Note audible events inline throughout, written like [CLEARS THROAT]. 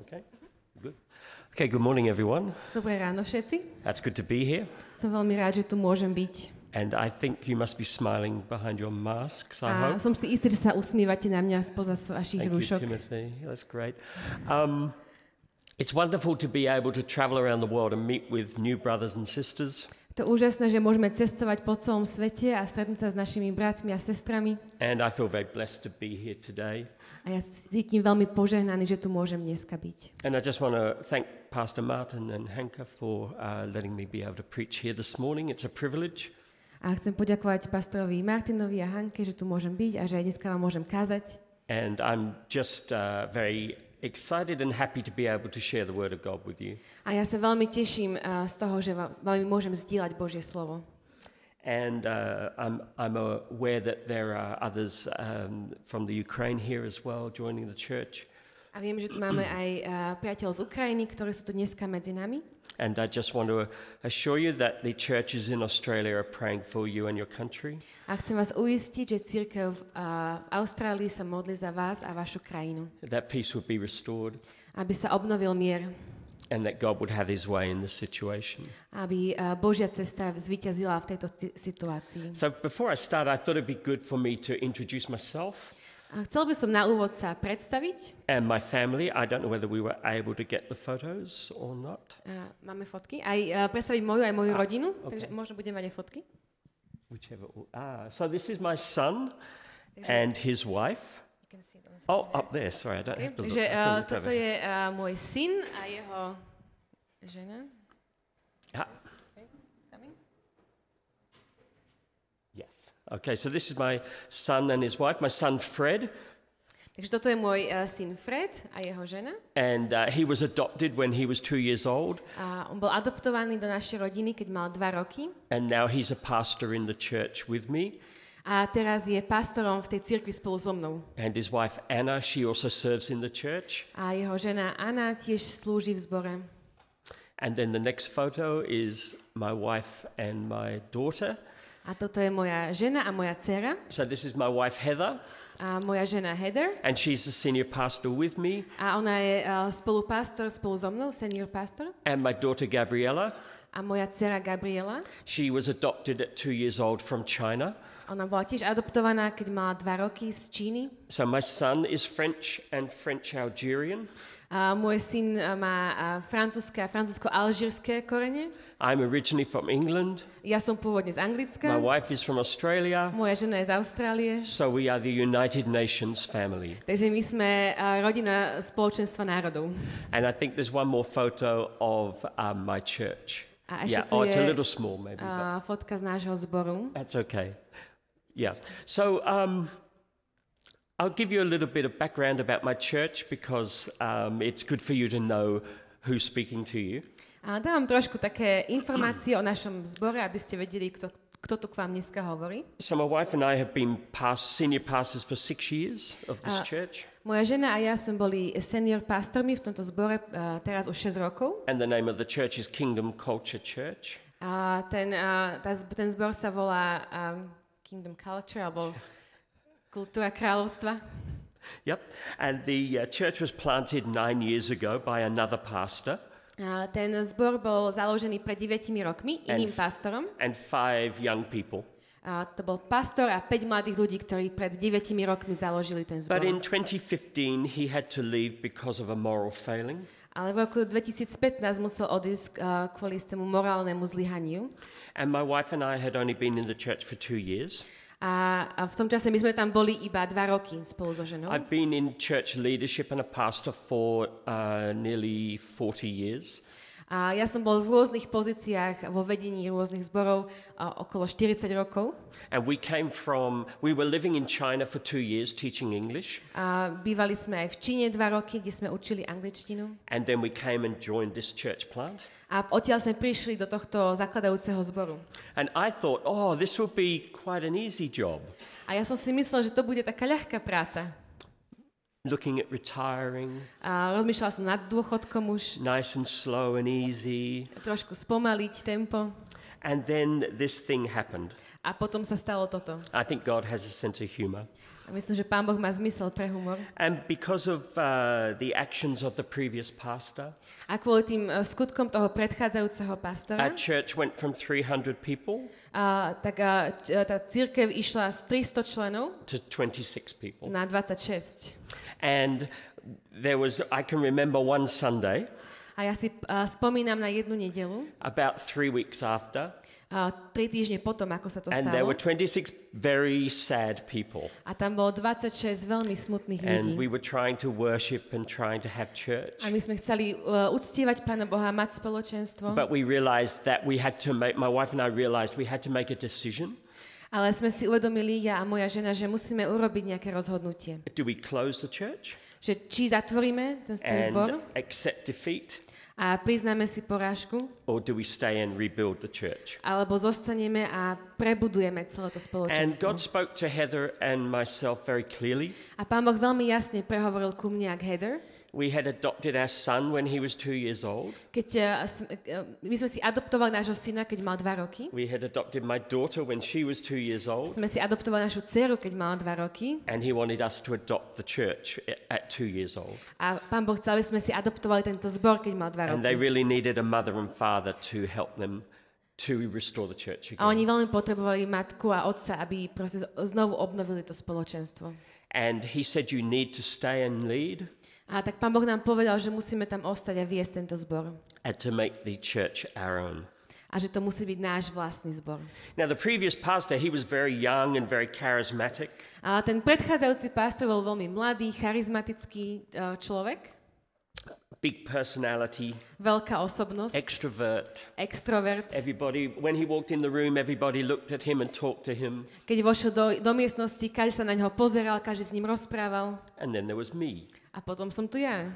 Okay, good. Okay, good morning, everyone. Dobré ráno všetci. That's good to be here. Som veľmi rád, že tu môžem byť. And I think you must be smiling behind your masks, I A hope. som si istý, že sa usmievate na mňa spoza vašich Thank you. Timothy. That's great. Um, it's wonderful to be able to travel around the world and meet with new brothers and sisters. To úžasné, že môžeme cestovať po celom svete a stretnúť sa s našimi bratmi a sestrami. And I feel very blessed to be here today. A ja cítim veľmi požehnaný, že tu môžem dneska byť. And I just want to thank Pastor Martin and Hanka for uh, letting me be able to preach here this morning. It's a privilege. A chcem poďakovať pastorovi Martinovi a Hanke, že tu môžem byť a že aj dneska vám môžem kázať. And I'm just uh, very excited and happy to be able to share the Word of God with you. A ja sa veľmi teším uh, z toho, že vám, môžem zdieľať Božie slovo. And uh, I'm, I'm aware that there are others um, from the Ukraine here as well joining the church. A viem, že tu máme aj uh, priateľov z Ukrajiny, ktorí sú tu dneska medzi nami. And I just want to assure you that the churches in Australia are praying for you and your country. A chcem vás uistiť, že církev uh, v Austrálii sa modlí za vás a vašu krajinu. That peace would be restored Aby sa obnovil mier. and that God would have his way in this situation. Aby uh, Božia cesta zvíťazila v tejto si- situácii. So before I start, I thought it'd be good for me to introduce myself A chcel by som na úvod sa predstaviť. and my family. I don't know whether we were able to get the photos or not. Uh, máme fotky. Aj uh, predstaviť moju, aj moju Ah, rodinu. okay. Takže možno budeme mať aj fotky. Whichever. Ah, so this is my son and his wife. You can see it on Oh, up there. Sorry, I don't Okay, have to look. Takže uh, look toto over. je uh, môj syn a jeho žena. Okay, so this is my son and his wife. My son Fred, Takže toto je môj uh, syn Fred a jeho žena. and uh, he was adopted when he was two years old, A on bol adoptovaný do našej rodiny, keď mal dva roky. and now he's a pastor in the church with me. A teraz je pastorom v tej cirkvi spolu so mnou. And his wife Anna, she also serves in the church. A jeho žena Anna tiež slúži v zbore. And then the next photo is my wife and my daughter. A toto je moja žena a moja dcera. So this is my wife Heather, A moja žena Heather. and she's the senior pastor with me. A ona je uh, spolupastor spolu so mnou, senior pastor. And my daughter Gabriella, A moja dcera Gabriela. she was adopted at two years old from China. Ona bola tiež adoptovaná, keď mala dva roky z Číny. So my son is French and French Algerian. Môj syn má francúzske a francúzsko-alžírske korene. I'm originally from England. Ja som pôvodne z My Anglicka. wife is from Australia. Moja žena je z Austrálie. So we are the United Nations family. Takže my sme uh, rodina spoločenstva národov. And I think there's one more photo of um, my church. A Yeah, ešte tu oh, it's a je little small maybe, uh, fotka z nášho zboru. that's okay. Yeah. So um, I'll give you a little bit of background about my church because um, it's good for you to know who's speaking to you. A dávam trošku také informácie o našom zbore, aby ste vedeli, kto, kto tu k vám dneska hovorí. So my wife and I have been past, senior pastors for six years of this Uh, church. Moja žena a ja sme boli senior pastormi v tomto zbore uh, teraz už 6 rokov. And the name of the church is Kingdom Culture Church. A ten, uh, tá, ten zbor sa volá um, Kingdom Culture, alebo Kultúra kráľovstva. Yep. And the uh, church was planted nine years ago by another pastor A ten zbor bol založený pred 9 rokmi iným f- pastorom. and five young people. A to bol pastor a 5 mladých ľudí, ktorí pred 9 rokmi založili ten zbor. But in 2015, he had to leave because of a moral failing. Ale v roku 2015 musel odísť uh, kvôli istému morálnemu zlyhaniu. And my wife and I had only been in the church for two years. A, a v tom čase my sme tam boli iba dva roky spolu so ženou. I've been in church leadership and a pastor for uh, nearly 40 years. A ja som bol v rôznych pozíciách vo vedení rôznych zborov uh, okolo 40 rokov. And we came from, we were living in China for two years teaching English. A bývali sme aj v Číne dva roky, kde sme učili angličtinu. And then we came and joined this church plant. A odtiaľ sme prišli do tohto zakladajúceho zboru. And I thought, oh, this will be quite an easy job. A ja som si myslel, že to bude taká ľahká práca. Looking at retiring, A rozmýšľala som nad dôchodkom už, nice and slow and easy. trošku spomaliť tempo. And then this thing happened. A potom sa stalo toto. I think God has a sense of humor. A myslím, že Pán Boh má zmysel pre humor. And because of uh, the actions of the previous pastor, A kvôli tým eh, skutkom toho predchádzajúceho pastora, our church went from 300 people a, tak č- tá církev išla z 300 členov to 26 people. na 26. And there was, I can remember one Sunday, A ja si a, spomínam na jednu nedelu, about three weeks after, a, tri týždne potom, ako sa to and there stalo. were 26 very sad people. A tam bolo 26 veľmi smutných ľudí. And we were trying to worship and trying to have church. A my sme chceli uh, uctievať Pána Boha, mať spoločenstvo, But we realized that we had to make, my wife and I realized we had to make a decision. ale sme si uvedomili, ja a moja žena, že musíme urobiť nejaké rozhodnutie. Do we close the church Že či zatvoríme ten, ten zbor and accept defeat, a priznáme si porážku, or do we stay and rebuild the church? alebo zostaneme a prebudujeme celé to And spoločenstvo. God spoke to Heather and myself very clearly. A Pán Boh veľmi jasne prehovoril ku mne a k Heather, We had adopted our son when he was two years old. keď uh, my sme si adoptovali nášho syna, keď mal dva roky. We had adopted my daughter when she was two years old. Sme si adoptovali našu dceru, keď mala dva roky. And he wanted us to adopt the church at two years old. A Pán Boh chcel, aby sme si adoptovali tento zbor, keď mal dva And they roky. really needed a mother and father to help them to restore the church A oni again. veľmi potrebovali matku a otca, aby proste znovu obnovili to spoločenstvo. And he said, You need to stay and lead A tak Pán Boh nám povedal, že musíme tam ostať a viesť tento zbor. and to make the church our own. A že to musí byť náš vlastný zbor. Now, the previous pastor, he was very young and very charismatic. A ten predchádzajúci pastor bol veľmi mladý, charizmatický e, človek, Big personality, veľká osobnosť, extrovert. extrovert. Everybody, when he walked in the room, everybody looked at him and talked to him. Keď vošiel do, do miestnosti, každý sa na neho pozeral, každý s ním rozprával. And then there was me. A potom som tu ja.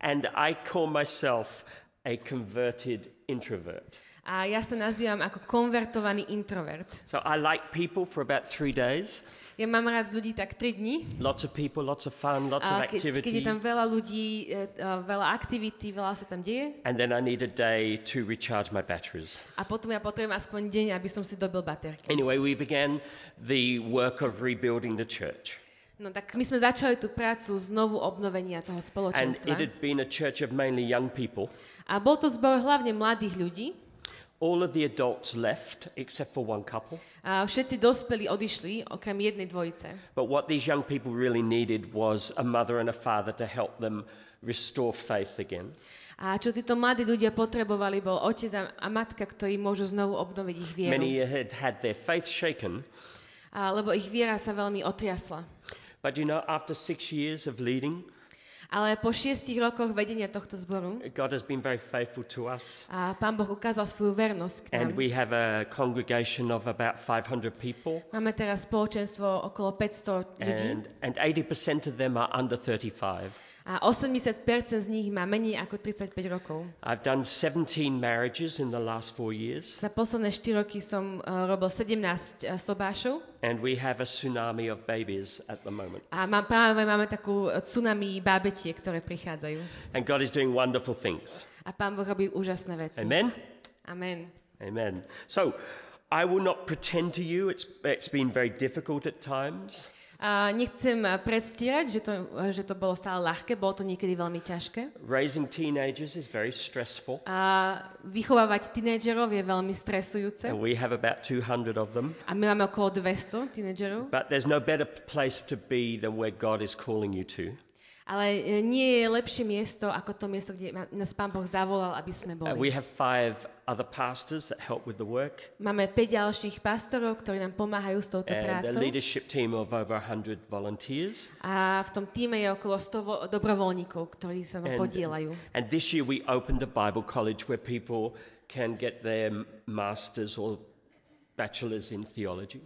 And I call myself a converted introvert. A ja sa nazývam ako konvertovaný introvert. So I like people for about three days. Ja mám rád ľudí tak 3 dní. Lots of people, lots of fun, lots of A keď, je activity. tam veľa ľudí, veľa aktivity, veľa sa tam deje. And then I need a day to recharge my batteries. A potom ja potrebujem aspoň deň, aby som si dobil baterky. Anyway, we began the work of rebuilding the church. No tak my sme začali tú prácu znovu obnovenia toho And spoločenstva. it had been a church of mainly young people. A bol to zbor hlavne mladých ľudí. All of the adults left except for one couple. A všetci dospelí odišli, okrem jednej dvojice. But what these young people really needed was a mother and a father to help them restore faith again. A čo títo mladí ľudia potrebovali, bol otec a, a matka, ktorí môžu znovu obnoviť ich vieru. Many had had their faith shaken, A, lebo ich viera sa veľmi otriasla. But you know, after six years of leading, Ale po šiestich rokoch vedenia tohto zboru God has been very faithful to us. a pán Boh ukázal svoju vernosť k And nám. we have a congregation of about 500 people, Máme teraz spoločenstvo okolo 500 ľudí and, and 80% of them are under 35. a 80% z nich má menej ako 35 rokov. I've done 17 marriages in the last four years, Za posledné 4 roky som uh, robil 17 uh, sobášov and we have a tsunami of babies at the moment. a mám, práve máme takú uh, tsunami bábetie, ktoré prichádzajú. And God is doing wonderful things. A pán Boh robí úžasné veci. Amen? Amen. Amen. So, I will not pretend to you, it's, it's been very difficult at times. A nechcem predstierať, že to, že to bolo stále ľahké, bolo to niekedy veľmi ťažké. Raising teenagers is very stressful, A vychovávať tínedžerov je veľmi stresujúce. and we have about 200 of them. A my máme okolo 200 tínedžerov. But there's no better place to be than where God is calling you to. Ale e, nie je lepšie miesto ako to miesto, kde nás Pán Boh zavolal, aby sme Uh, we boli. have five other pastors that help with the work, Máme 5 ďalších pastorov, ktorí nám pomáhajú s touto and a leadership team of over 100 volunteers. A v tom týme je okolo 100 vo- dobrovoľníkov, ktorí sa And, nám podielajú. and this year we opened a Bible college where people can get their masters or bachelors in theology.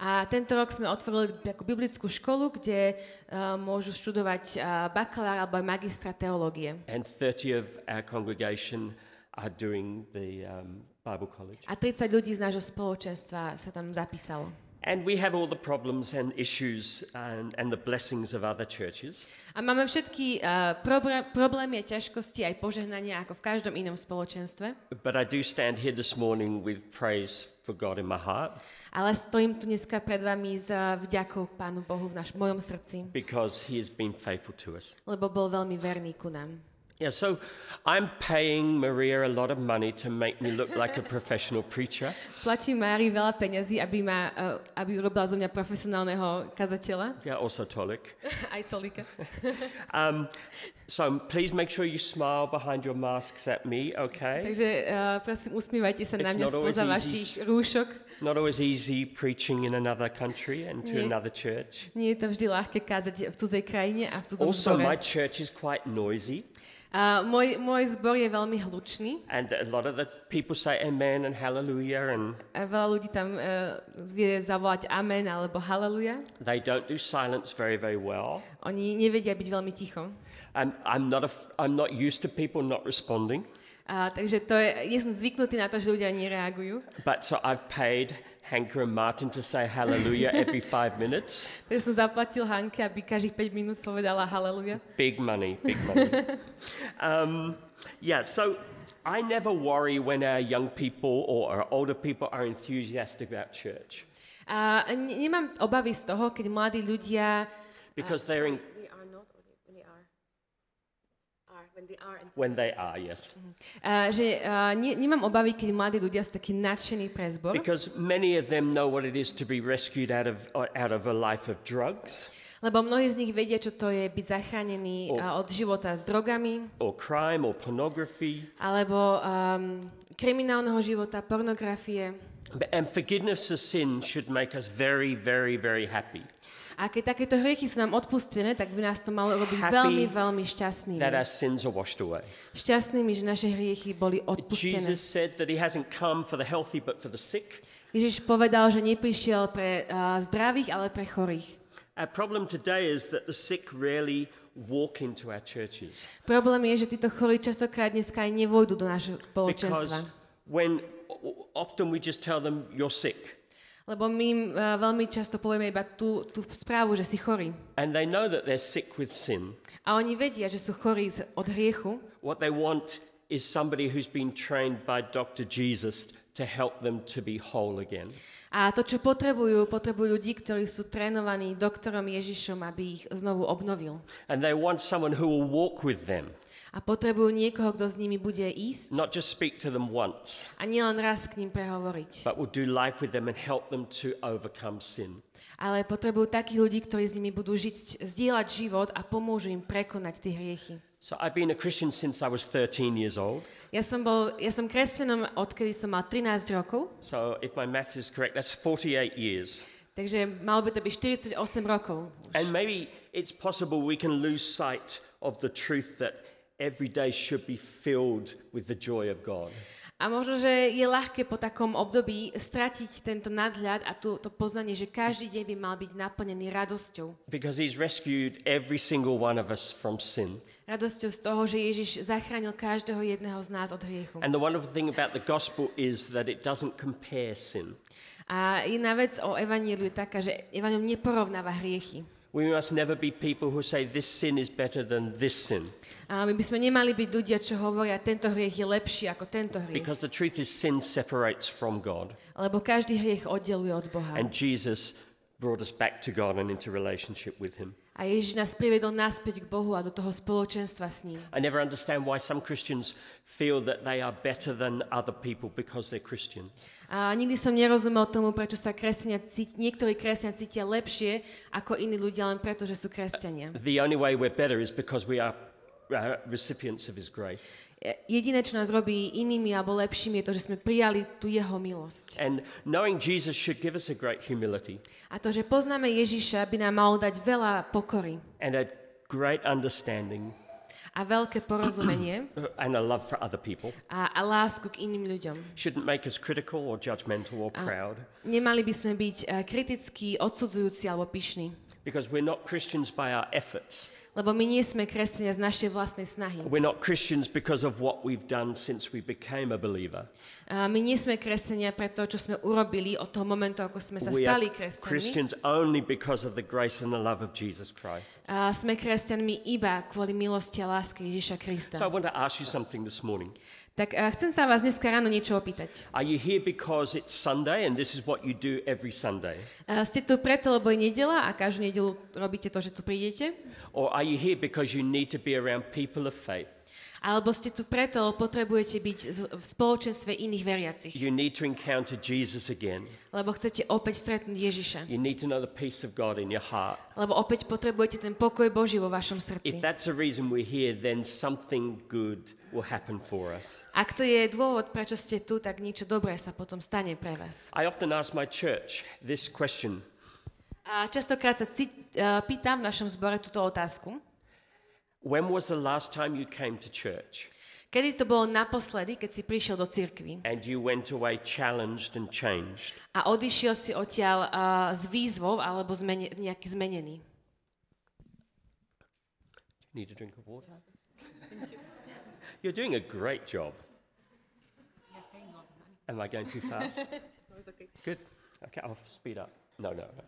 A tento rok sme otvorili takú biblickú školu, kde uh, môžu študovať uh, bakalár alebo magistra teológie. And 30 of our congregation are doing the um, Bible college. A 30 ľudí z nášho spoločenstva sa tam zapísalo. And we have all the problems and issues and, and the blessings of other churches. A máme všetky uh, problé- problémy a ťažkosti, aj požehnania, ako v každom inom spoločenstve. But I do stand here this morning with praise for God in my heart. Ale stojím tu dneska pred vami s uh, vďakou Pánu Bohu v naš, mojom srdci, because he has been faithful to us. lebo bol veľmi verný ku nám. Yeah, so I'm paying Maria a lot of money to make me look like a professional preacher. [LAUGHS] Platím Mári veľa peňazí, aby, ma, uh, aby urobila zo mňa profesionálneho kazateľa. Yeah, also Tolik. [LAUGHS] Aj tolika. [LAUGHS] Um, so please make sure you smile behind your masks at me, okay? Takže uh, prosím, usmívajte sa na It's mňa not always spoza easy. vašich rúšok. Not always easy preaching in another country and to Yeah. another church. Nie je to vždy ľahké kázať v cudzej krajine a v cudzom Also, my church is quite noisy, Môj, môj zbor je veľmi hlučný. and a lot of the people say amen and hallelujah, and A veľa ľudí tam uh, vie zavolať amen alebo haleluja. they don't do silence very, very well. Oni nevedia byť veľmi ticho. Um, I'm, not a I'm not used to people not responding, A, takže to je, nie som zvyknutý na to, že ľudia nereagujú. but so I've paid Hanker and Martin to say hallelujah [LAUGHS] every five minutes. Takže som zaplatil Hanke, aby každých 5 minút povedala haleluja. Big money, big money. [LAUGHS] um, yeah, so I never worry when our young people or our older people are enthusiastic about church A ne- nemám obavy z toho, keď mladí ľudia... because they're in, when they are. yes. A, že a, ne, nemám obavy, keď mladí ľudia sú takí nadšení pre zbor, Because many of them know what it is to be rescued out of, out of a life of drugs lebo mnohí z nich vedia, čo to je byť zachránený a, od života s drogami, or crime or pornography. alebo um, kriminálneho života, pornografie. And forgiveness of sin should make us very, very, very happy. A keď takéto hriechy sú nám odpustené, tak by nás to malo robiť Happy veľmi, veľmi šťastnými. that our sins are washed away. Šťastnými, že naše hriechy boli odpustené. Jesus said that he hasn't come for the healthy but for the sick. Ježiš povedal, že neprišiel pre uh, zdravých, ale pre chorých. Our problem today is that the sick rarely walk into our churches Problém je, že títo chorí častokrát dneska aj nevojdu do našho spoločenstva. because when often we just tell them you're sick Lebo my im uh, veľmi často povieme iba tú, tú správu, že si chorý. and they know that they're sick with sin. A oni vedia, že sú chorí od hriechu. What they want is somebody who's been trained by Dr. Jesus to help them to be whole again. A to, čo potrebujú, potrebujú ľudí, ktorí sú trénovaní doktorom Ježišom, aby ich znovu obnovil. And they want someone who will walk with them, A potrebujú niekoho, kto s nimi bude ísť not just speak to them once, a nielen raz k ním prehovoriť. but will do life with them and help them to overcome sin. Ale potrebujú takých ľudí, ktorí s nimi budú žiť, zdieľať život a pomôžu im prekonať tie hriechy. So I've been a Christian since I was 13 years old. Ja som, bol, ja som kresťanom, odkedy som mal 13 rokov, So if my maths is correct, that's 48 years. takže malo by to byť 48 rokov. And maybe it's possible we can lose sight of the truth that every day should be filled with the joy of God. A možno, že je ľahké po takom období stratiť tento nadhľad a tú, to poznanie, že každý deň by mal byť naplnený radosťou. Because he's rescued every single one of us from sin. Radosťou z toho, že Ježiš zachránil každého jedného z nás od hriechu. And the wonderful thing about the gospel is that it doesn't compare sin. A iná vec o evaníliu je taká, že evanium neporovnáva hriechy. We must never be people who say this sin is better than this sin. A my by sme nemali byť ľudia, čo hovoria, tento hriech je lepší ako tento hriech. Because the truth is, sin separates from God. Lebo každý hriech oddeluje od Boha. And Jesus brought us back to God and into relationship with Him. A Ježiš nás priviedol naspäť k Bohu a do toho spoločenstva s ním. I never understand why some Christians feel that they are better than other people because they're Christians. A nikdy som nerozumel tomu, prečo sa kresťania niektorí kresťania cítia lepšie ako iní ľudia len preto, že sú kresťania. The only way we're better is because we are uh, recipients of His grace. E, Jediné, čo nás robí inými alebo lepšími, je to, že sme prijali tú jeho milosť. And knowing Jesus should give us a great humility A to, že poznáme Ježiša, by nám malo dať veľa pokory and a great understanding a veľké porozumenie [CLEARS THROAT] and a love for other people. a, a lásku k iným ľuďom. Shouldn't make us critical or judgmental or proud Nemali by sme byť eh, kritickí, odsudzujúci alebo pyšní. Because we're not Christians by our efforts. Lebo my nie sme kresťania z našej vlastnej snahy. We're not Christians because of what we've done since we became a believer. A my nie sme kresťania pre to, čo sme urobili od toho momentu, ako sme sa We stali kresťanmi. Christians only because of the grace and the love of Jesus Christ. A sme kresťanmi iba kvôli milosti a láske Ježiša Krista. So I want to ask you something this morning. Tak a chcem sa vás dneska ráno niečo opýtať. Are you here because it's Sunday and this is what you do every Sunday? A ste tu preto, lebo je nedela a každú nedelu robíte to, že tu prídete? Or are you here because you need to be around people of faith? Alebo ste tu preto, potrebujete byť v spoločenstve iných veriacich? You need to encounter Jesus again. Lebo chcete opäť stretnúť Ježiša? You need to know the peace of God in your heart. Lebo opäť potrebujete ten pokoj Boží vo vašom If srdci? that's the reason we're here, then something good will happen for us. Ak to je dôvod, prečo ste tu, tak niečo dobré sa potom stane pre vás. I often ask my church this question A častokrát sa ci, uh, pýtam v našom zbore túto otázku. When was the last time you came to church Kedy to bolo naposledy, keď si prišiel do cirkvi and you went away challenged and changed? a odišiel si odtiaľ uh, s výzvou alebo zmene, nejaký zmenený? Need a drink of water? You're doing a great job. Am I going too fast? [LAUGHS] Good. Okay, I'll speed up. No, no, no.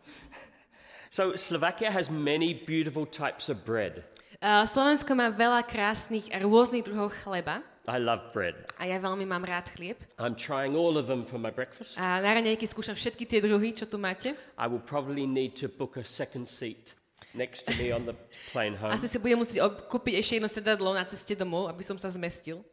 So, Slovakia has many beautiful types of bread. Uh, Slovensko má veľa krásnych a rôznych druhov chleba I love bread. a ja veľmi mám rád chlieb. I'm trying all of them for my breakfast. A na raňajky skúšam všetky tie druhy, čo tu máte. I will probably need to book a second seat next to me on the plane home. Asi si budem musieť kúpiť ešte jedno sedadlo na ceste domov, aby som sa zmestil.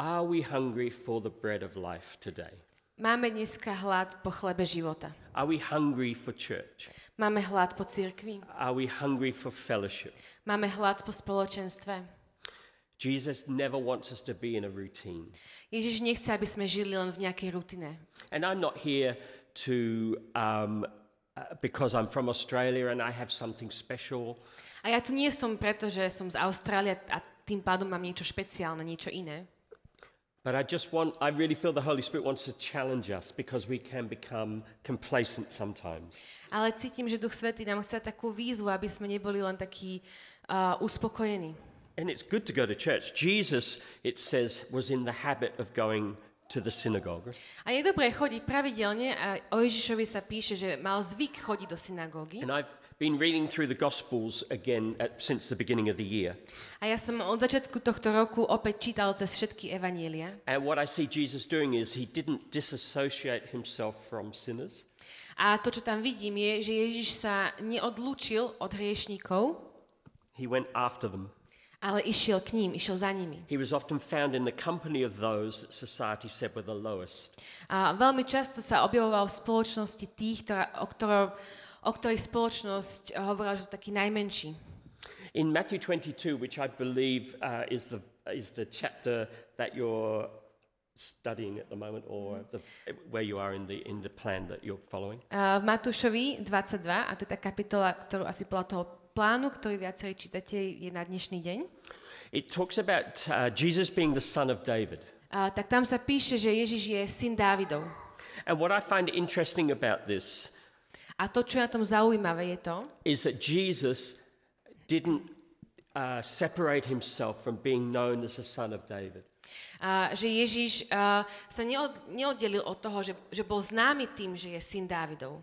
Are we hungry for the bread of life today? Máme dneska hlad po chlebe života. Are we hungry for church? Máme hlad po cirkvi. Are we hungry for fellowship? Máme hlad po spoločenstve. Jesus never wants us to be in a routine. Ježiš nechce, aby sme žili len v nejakej rutine. And I'm not here to, um, uh, because I'm from Australia and I have something special. A ja tu nie som preto, že som z Austrálie a tým pádom mám niečo špeciálne, niečo iné. But I just want, I really feel the Holy Spirit wants to challenge us because we can become complacent sometimes. Ale cítim, že Duch Svetý nám chce takú výzvu, aby sme neboli len takí uh, uspokojení. And it's good to go to church. Jesus, it says, was in the habit of going to the synagogue. A je dobré chodiť pravidelne a o Ježišovi sa píše, že mal zvyk chodiť do synagógy. And I've been reading through the Gospels again at, since the beginning of the year. A ja som od začiatku tohto roku opäť čítal cez všetky evanielia. And what I see Jesus doing is he didn't disassociate himself from sinners. A to, čo tam vidím, je, že Ježiš sa neodlúčil od hriešníkov, He went after them. ale išiel k ním, išiel za nimi. He was often found in the company of those that society said were the lowest. A veľmi často sa objavoval v spoločnosti tých, ktorá, o, ktorou, o ktorých spoločnosť hovorila, že sú takí najmenší. In Matthew 22, which I believe uh, is, the, is the chapter that you're studying at the moment or the, where you are in the, in the plan that you're following, A v Matúšovi 22, a to je tá kapitola, ktorú asi podľa toho plánu, ktorý viacerí čítate, je na dnešný deň, it talks about uh, Jesus being the son of David. a, tak tam sa píše, že Ježiš je syn Dávidov. And what I find interesting about this A to, čo je na tom zaujímavé, je to, is that Jesus didn't uh, separate himself from being known as the son of David. a, že Ježiš a, sa neod, neoddelil od toho, že, že bol známy tým, že je syn Dávidov.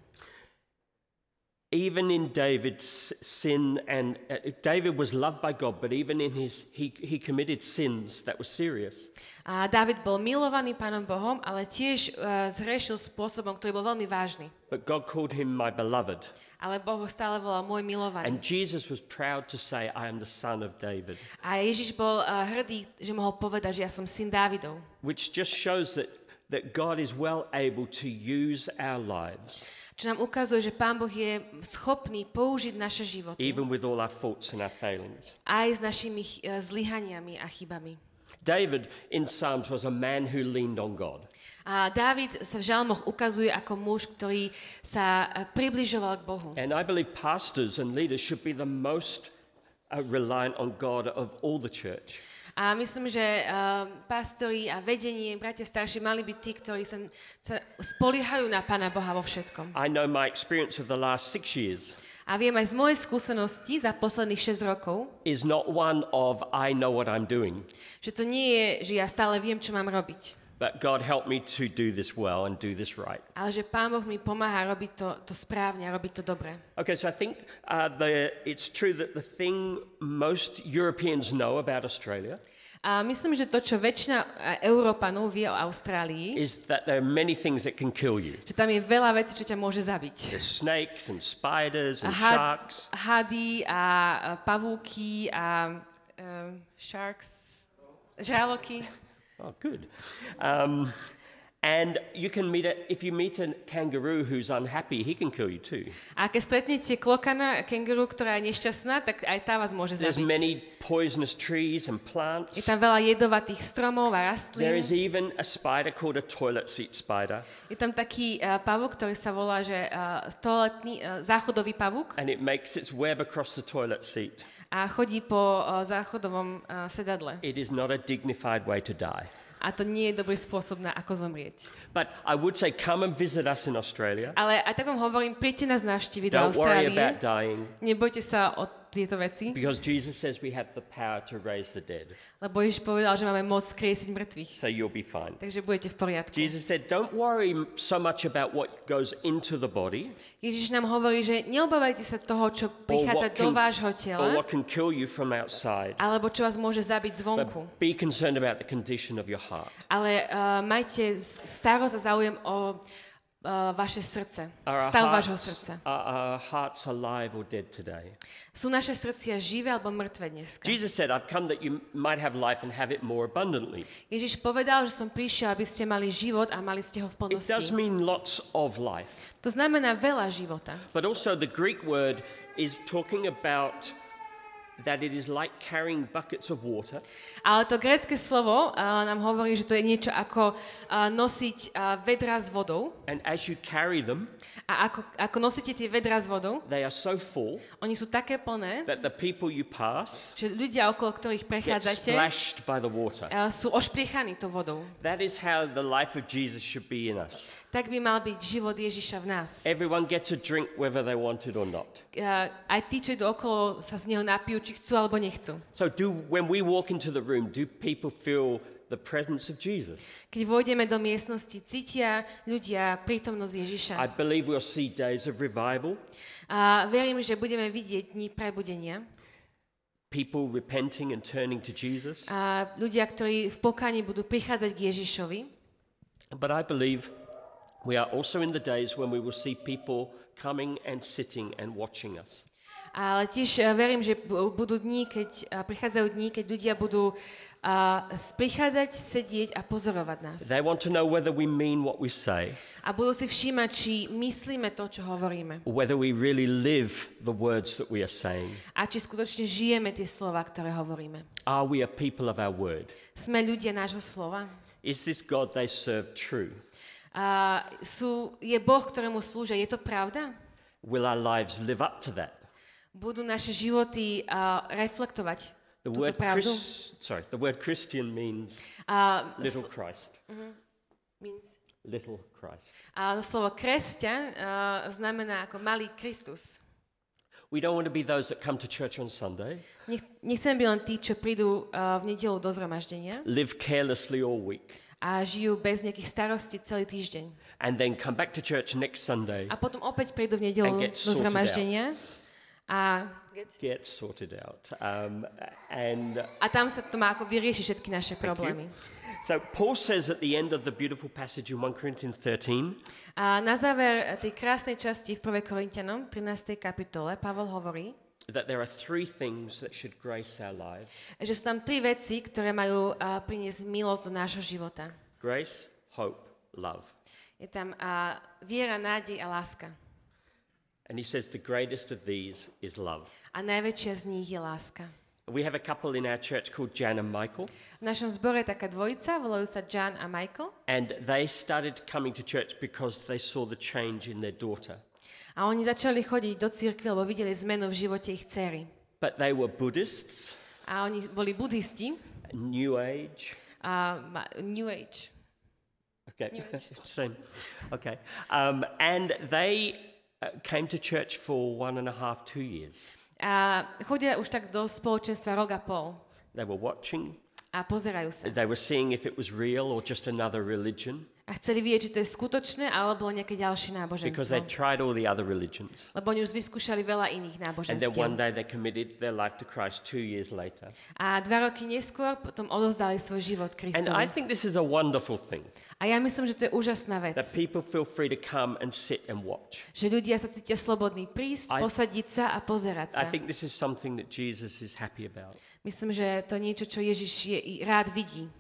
Even in David's sin, and uh, David was loved by God, but even in his, he, he committed sins that were serious. A Dávid bol milovaný Pánom Bohom, ale tiež uh, zhrešil spôsobom, ktorý bol veľmi vážny. But God called him my beloved. Ale Boh ho stále volal môj milovaný. And Jesus was proud to say, I am the son of David, A Ježiš bol uh, hrdý, že mohol povedať, že ja som syn Dávidov. which just shows that, that God is well able to use our lives, Čo nám ukazuje, že Pán Boh je schopný použiť naše životy even with all our faults and our failings. aj s našimi uh, zlyhaniami a chybami. David in Psalms was a man who leaned on God. A Dávid sa v žalmoch ukazuje ako muž, ktorý sa uh, približoval k Bohu. And I believe pastors and leaders should be the most uh, reliant on God of all the church. A myslím, že uh, pastori a vedenie, bratia starší, mali byť tí, ktorí sa, sa spoliehajú na Pána Boha vo všetkom. I know my experience of the last six years. A viem aj z mojej skúsenosti za posledných 6 rokov, is not one of I know what I'm doing, že to nie je, že ja stále viem, čo mám robiť. But God help me to do this well and do this right. Ale že Pán Boh mi pomáha robiť to, to správne a robiť to dobre. Okay, so I think uh, the, it's true that the thing most Europeans know about Australia A myslím, že to, čo väčšina e, Európanov vie o Austrálii, is that there are many things that can kill you. že tam je veľa vecí, čo ťa môže zabiť. There's snakes and spiders A and had, sharks. hady a a pavúky a um, sharks, žraloky. Oh, good. Um, and you can meet a, if you meet a kangaroo who's unhappy, he can kill you too. A keď stretnete klokana, kenguru, ktorá je nešťastná, tak aj tá vás môže There's zabiť. many poisonous trees and Je plants. tam veľa jedovatých stromov a There rastlín. is even a spider called a toilet seat spider, Je tam taký uh, pavúk, ktorý sa volá, že uh, toaletný, uh, záchodový pavúk and it makes its web across the toilet seat. A chodí po uh, záchodovom uh, sedadle. It is not a dignified way to die. A to nie je dobrý spôsob na ako zomrieť. But I would say, come and visit us in Australia. Ale aj tak vám hovorím, príďte nás navštíviť do Don't worry Austrálie. about dying Nebojte sa o tieto veci, because Jesus says we have the power to raise the dead. lebo Ježiš povedal, že máme moc skriesiť mŕtvych. So you'll be fine. Takže budete v poriadku. Jesus said, don't worry so much about what goes into the body Ježiš nám hovorí, že neobávajte sa toho, čo or prichádza do vášho or tela, what can kill you from outside. alebo čo vás môže zabiť zvonku. But be concerned about the condition of your heart. Ale uh, majte starosť a záujem o uh, vaše srdce. Stav vášho srdca. are hearts alive or dead today? Sú naše srdcia živé alebo mŕtve dneska? Jesus said, I've come that you might have life and have it more abundantly. Ježiš povedal, že som prišiel, aby ste mali život a mali ste ho v It does plnosti. mean lots of life. To znamená veľa života. But also, the Greek word is talking about that it is like carrying buckets of water Ale to grécke slovo uh, nám hovorí, že to je niečo ako uh, nosiť uh, vedra s vodou. and as you carry them A ako, ako nosíte tie vedra s vodou, they are so full oni sú také plné, that the people you pass že ľudia, okolo ktorých get prechádzate, splashed by the water uh, sú ošpliechaní tou vodou. that is how the life of jesus should be in us Tak by mal byť život Ježiša v nás. everyone gets a drink whether they want it or not Uh, aj tí, čo idú okolo, sa z neho napijú, či chcú alebo nechcú. so do when we walk into the room do people feel the presence of jesus Keď vojdeme do miestnosti, cítia ľudia prítomnosť Ježiša. i believe we'll see days of revival A verím, že budeme vidieť dní prebudenia. people repenting and turning to jesus A ľudia, ktorí v pokáni budú prichádzať k Ježišovi. But I believe we are also in the days when we will see people coming and sitting and watching us. Ale tiež eh, verím, že bu- budú dní, keď a prichádzajú dní, keď ľudia budú s- prichádzať, sedieť a pozorovať nás. They want to know whether we mean what we say, A budú si všímať, či myslíme to, čo hovoríme. or whether we really live the words that we are saying. A či skutočne žijeme tie slova, ktoré hovoríme. Are we a people of our word? Sme ľudia nášho slova. Is this God they serve true? A sú, je Boh, ktorému slúžia. Je to pravda? Will our lives live up to that? Budú naše životy a, reflektovať The túto word, pravdu? Chris, sorry, the word Christian means A, little Christ. means, Little Christ. a slovo kresťan a, znamená ako malý Kristus. We don't want to be those that come to church on Sunday, Nech, nechcem byť len tí, čo prídu a, v nedelu do zhromaždenia live carelessly all week, a žijú bez nejakých starostí celý týždeň. and then come back to church next Sunday A potom opäť prídu v nedelu get do zhromaždenia a, get sorted out. Um, and a tam sa to má ako vyriešiť všetky naše problémy. so Paul says at the end of the beautiful passage in 1 Corinthians 13 A na záver tej krásnej časti v 1. Korintianom, 13. kapitole, Pavol hovorí, that there are three things that should grace our lives že sú tam tri veci, ktoré majú a, priniesť milosť do nášho života. grace, hope, love. Je tam a, viera, nádej a láska. And he says the greatest of these is love. A najväčšia z nich je láska. We have a couple in our church called Jan and Michael, V našom zbore je taká dvojica, volajú sa John a Michael. and they started coming to church because they saw the change in their daughter. A oni začali chodiť do cirkvi, lebo videli zmenu v živote ich dcery. But they were Buddhists, A oni boli buddhisti, New Age. a New Age. Okay, New Age. [LAUGHS] same. Okay, um, and they uh, came to church for one and a half, two years. A chodia už tak do spoločenstva rok a pol They were watching, a pozerajú sa. they were seeing if it was real or just another religion A chceli vidieť, či to je skutočné, alebo nejaké ďalšie because náboženstvo. they'd tried all the other religions. Lebo oni už vyskúšali veľa iných And then one náboženstiev. day they committed their life to Christ two years later. A dva roky neskôr potom odovzdali svoj život And I Kristovi. think this is a wonderful thing A ja myslím, že to je úžasná vec. that people feel free to come and sit and watch. Že ľudia sa cítia slobodní prísť, I- posadiť sa a pozerať I sa. think this is something that Jesus is happy about. Myslím, že to je niečo, čo Ježiš je, i rád vidí.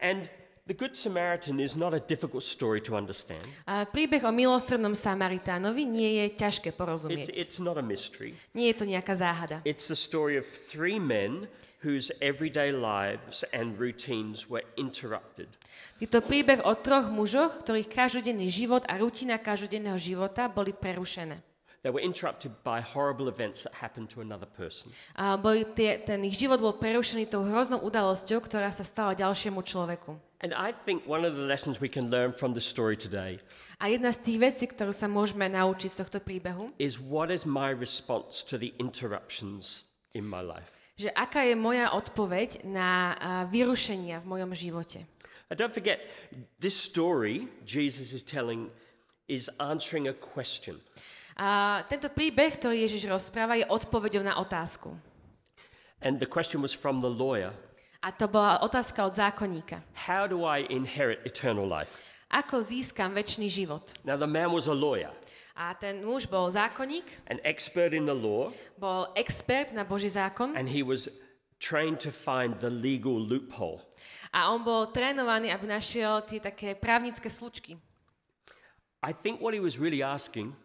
And the Good Samaritan is not a difficult story to understand. A príbeh o milosrdnom Samaritánovi nie je ťažké It's, porozumieť. it's not a mystery. Nie je to nejaká záhada. It's the story of three men whose everyday lives and routines were interrupted. Je to príbeh o troch mužoch, ktorých každodenný život a rutina každodenného života boli prerušené. They were interrupted by horrible events that happened to another person. A boli tie, ten ich život bol prerušený tou hroznou udalosťou, ktorá sa stala ďalšiemu človeku. And I think one of the lessons we can learn from the story today A jedna z tých vecí, ktorú sa môžeme naučiť z tohto príbehu, is what is my response to the interruptions in my life? že aká je moja odpoveď na vyrušenia v mojom živote. And don't forget, this story Jesus is telling is answering a question. A tento príbeh, ktorý Ježiš rozpráva, je odpoveďou na otázku. And the question was from the lawyer A to bola otázka od zákonníka. How do I inherit eternal life? Ako získam väčší život? Now, the man was a lawyer, A ten muž bol zákonník, an expert in the law, bol expert na Boží zákon and he was trained to find the legal loophole. a on bol trénovaný, aby našiel tie také právnické slučky. I think what he was really asking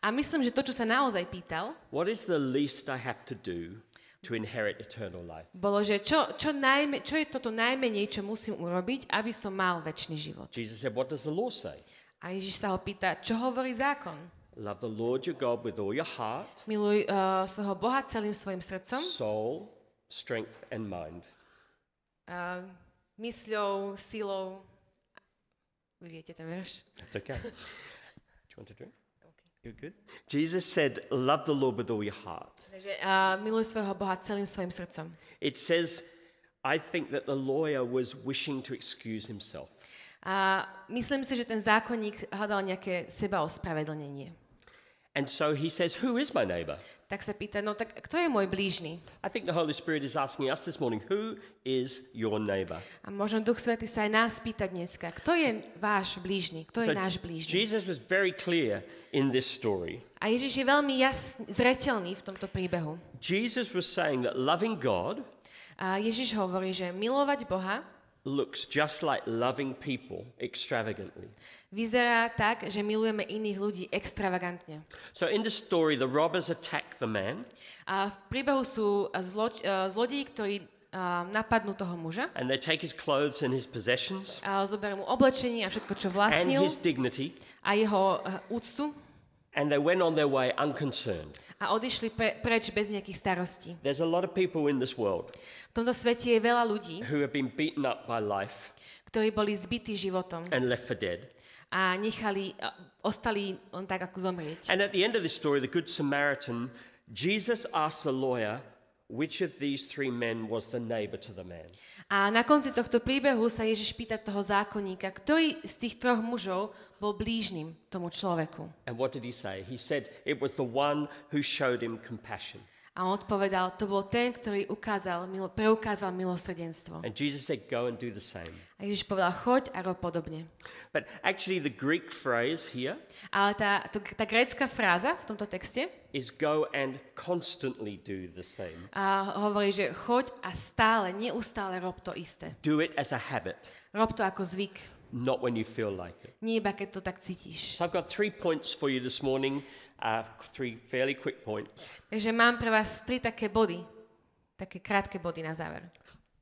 A myslím, že to, čo sa naozaj pýtal, what is the least I have to do to inherit eternal life? bolo, že čo, čo, najme, čo je toto najmenej, čo musím urobiť, aby som mal väčší život. Jesus said, What does the law say? A Ježiš sa ho pýta, čo hovorí zákon? Love the Lord your God with all your heart, Miluj uh, svojho Boha celým svojim srdcom, soul, strength, and mind. uh, mysľou, silou. Vy viete ten verš? That's okay. do you want to drink? You're good. Jesus said, Love the Lord with all your heart. Takže uh, miluj svojho Boha celým svojim srdcom. It says, I think that the lawyer was wishing to excuse himself. A myslím si, že ten zákonník hľadal nejaké seba ospravedlnenie. And so he says, Who is my neighbor? Tak sa pýta, no tak kto je môj blížny? I think the Holy Spirit is asking us this morning, Who is your neighbor? A možno Duch Svetý sa aj nás pýta dneska, kto je váš blížny? Kto je náš blížny? Jesus was very clear in this story. A Ježiš je veľmi jasný, zretelný v tomto príbehu. Jesus was saying that loving God A Ježiš hovorí, že milovať Boha looks just like loving people extravagantly. vyzerá tak, že milujeme iných ľudí extravagantne. So in the story, the robbers attack the man A v príbehu sú zlo, zlodí, ktorí a, napadnú toho muža and they take his clothes and his possessions a zoberú mu oblečenie a všetko, čo and vlastnil his dignity a jeho úctu and they went on their way unconcerned. A odišli pre, preč bez nejakých starostí. There's a lot of people in this world V tomto svete je veľa ľudí, who have been beaten up by life ktorí boli zbytí životom and left for dead. a nechali, ostali len tak, ako zomrieť. And at the end of this story, the Good Samaritan, Jesus asks the lawyer which of these three men was the neighbor to the man. A na konci tohto príbehu sa Ježiš pýta toho zákonníka, ktorý z tých troch mužov bol blížnym tomu človeku. And what did he say? He said it was the one who showed him compassion. A on odpovedal, to bol ten, ktorý ukázal, milo, preukázal milosrdenstvo. And Jesus said, Go and do the same. A Ježiš povedal, choď a rob podobne. But actually, the Greek phrase here Ale tá, to, tá grécka fráza v tomto texte is go and constantly do the same. a hovorí, že choď a stále, neustále rob to isté. Do it as a habit, Rob to ako zvyk, not when you feel like it. nie iba keď to tak cítiš. So I've got three points for you this morning, uh, three fairly quick points. Takže mám pre vás tri také body, také krátke body na záver.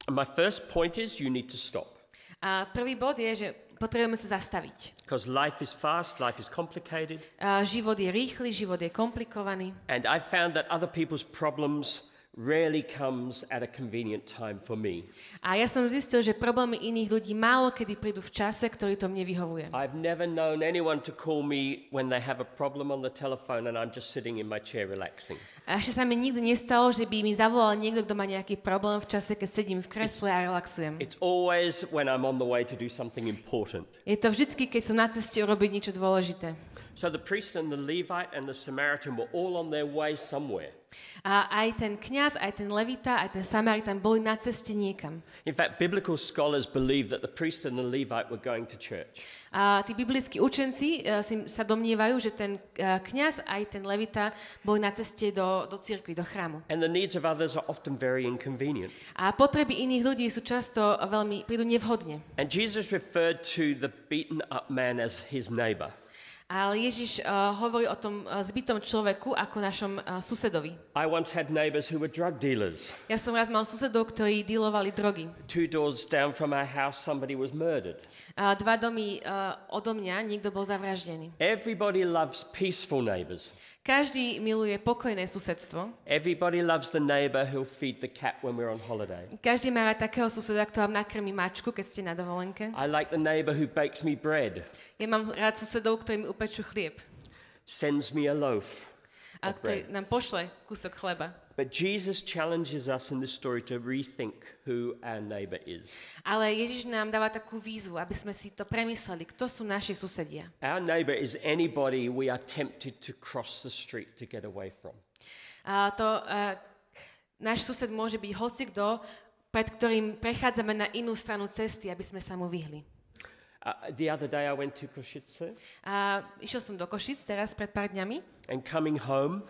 And my first point is you need to stop. A prvý bod je, že potrebujeme sa zastaviť. Because life is fast, life is complicated, A život je rýchly, život je komplikovaný. and I've found that other people's problems rarely comes at a convenient time for me. A ja som zistil, že problémy iných ľudí málo kedy prídu v čase, ktorý to mne vyhovuje. I've never known anyone to call me when they have a problem on the telephone and I'm just sitting in my chair relaxing. A ešte sa mi nikdy nestalo, že by mi zavolal niekto, kto má nejaký problém v čase, keď sedím v kresle a relaxujem. It's always when I'm on the way to do something important. Je to vždycky, keď som na ceste urobiť niečo dôležité. So the priest and the Levite and the Samaritan were all on their way somewhere. A aj ten kňaz, aj ten levita, aj ten samaritan boli na ceste niekam. In fact, biblical scholars believe that the priest and the Levite were going to church. A tí biblickí učenci uh, si, sa domnievajú, že ten uh, kňaz aj ten levita boli na ceste do, do cirkvi, do chrámu. And the needs of others are often very inconvenient. A potreby iných ľudí sú často veľmi, prídu nevhodne. And Jesus referred to the beaten up man as his neighbor. Ale Ježiš uh, hovorí o tom uh, zbytom človeku ako našom uh, susedovi. I once had neighbors who were drug dealers. Ja som raz mal susedov, ktorí dealovali drogy. Two doors down from our house, somebody was murdered. Uh, dva domy uh, odo mňa, niekto bol zavraždený. Everybody loves peaceful neighbors. Každý miluje pokojné susedstvo. Everybody loves the neighbor who'll feed the cat when we're on holiday. Každý má rád takého suseda, kto vám nakrmi mačku, keď ste na dovolenke. I like the neighbor who bakes me bread, Ja mám rád susedov, ktorí mi upečú chlieb. sends me a loaf. A Of ktorý nám pošle kúsok chleba. But Jesus challenges us in this story to rethink who our neighbor is. Ale Ježiš nám dáva takú výzvu, aby sme si to premysleli, kto sú naši susedia. Our neighbor is anybody we are tempted to cross the street to get away from. A to, uh, náš sused môže byť hocikto, pred ktorým prechádzame na inú stranu cesty, aby sme sa mu vyhli. Uh, the other day I went to Košice A išiel som do Košic teraz pred pár dňami and coming home,